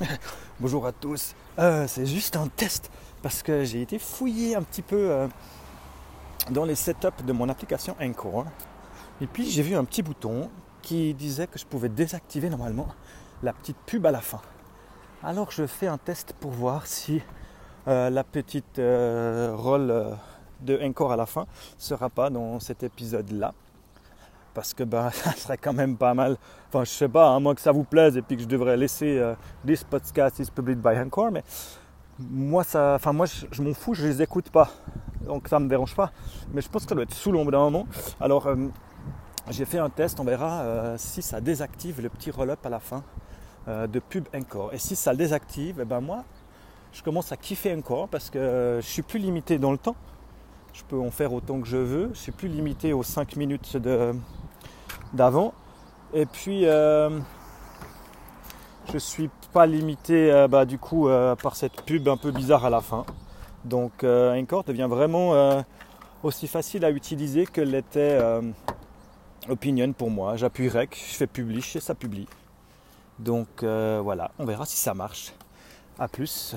Bonjour à tous. Euh, c'est juste un test parce que j'ai été fouillé un petit peu euh, dans les setups de mon application Encore. Et puis j'ai vu un petit bouton qui disait que je pouvais désactiver normalement la petite pub à la fin. Alors je fais un test pour voir si euh, la petite rôle de Encore à la fin sera pas dans cet épisode-là parce que ben, ça serait quand même pas mal. Enfin, je sais pas, à moins que ça vous plaise et puis que je devrais laisser euh, this podcast is published by Encore, mais moi, ça, enfin, moi, je, m'en fous, je les écoute pas, donc ça me dérange pas. Mais je pense que ça doit être sous l'ombre d'un moment. Alors, euh, j'ai fait un test, on verra euh, si ça désactive le petit roll-up à la fin de pub Encore. Et si ça le désactive, eh ben moi, je commence à kiffer Encore parce que je suis plus limité dans le temps. Je peux en faire autant que je veux. Je suis plus limité aux 5 minutes de, d'avant. Et puis, euh, je suis pas limité euh, bah, du coup euh, par cette pub un peu bizarre à la fin. Donc, Encore devient vraiment aussi facile à utiliser que l'était Opinion pour moi. J'appuie Rec, je fais Publish et ça publie. Donc voilà, on verra si ça marche. A plus.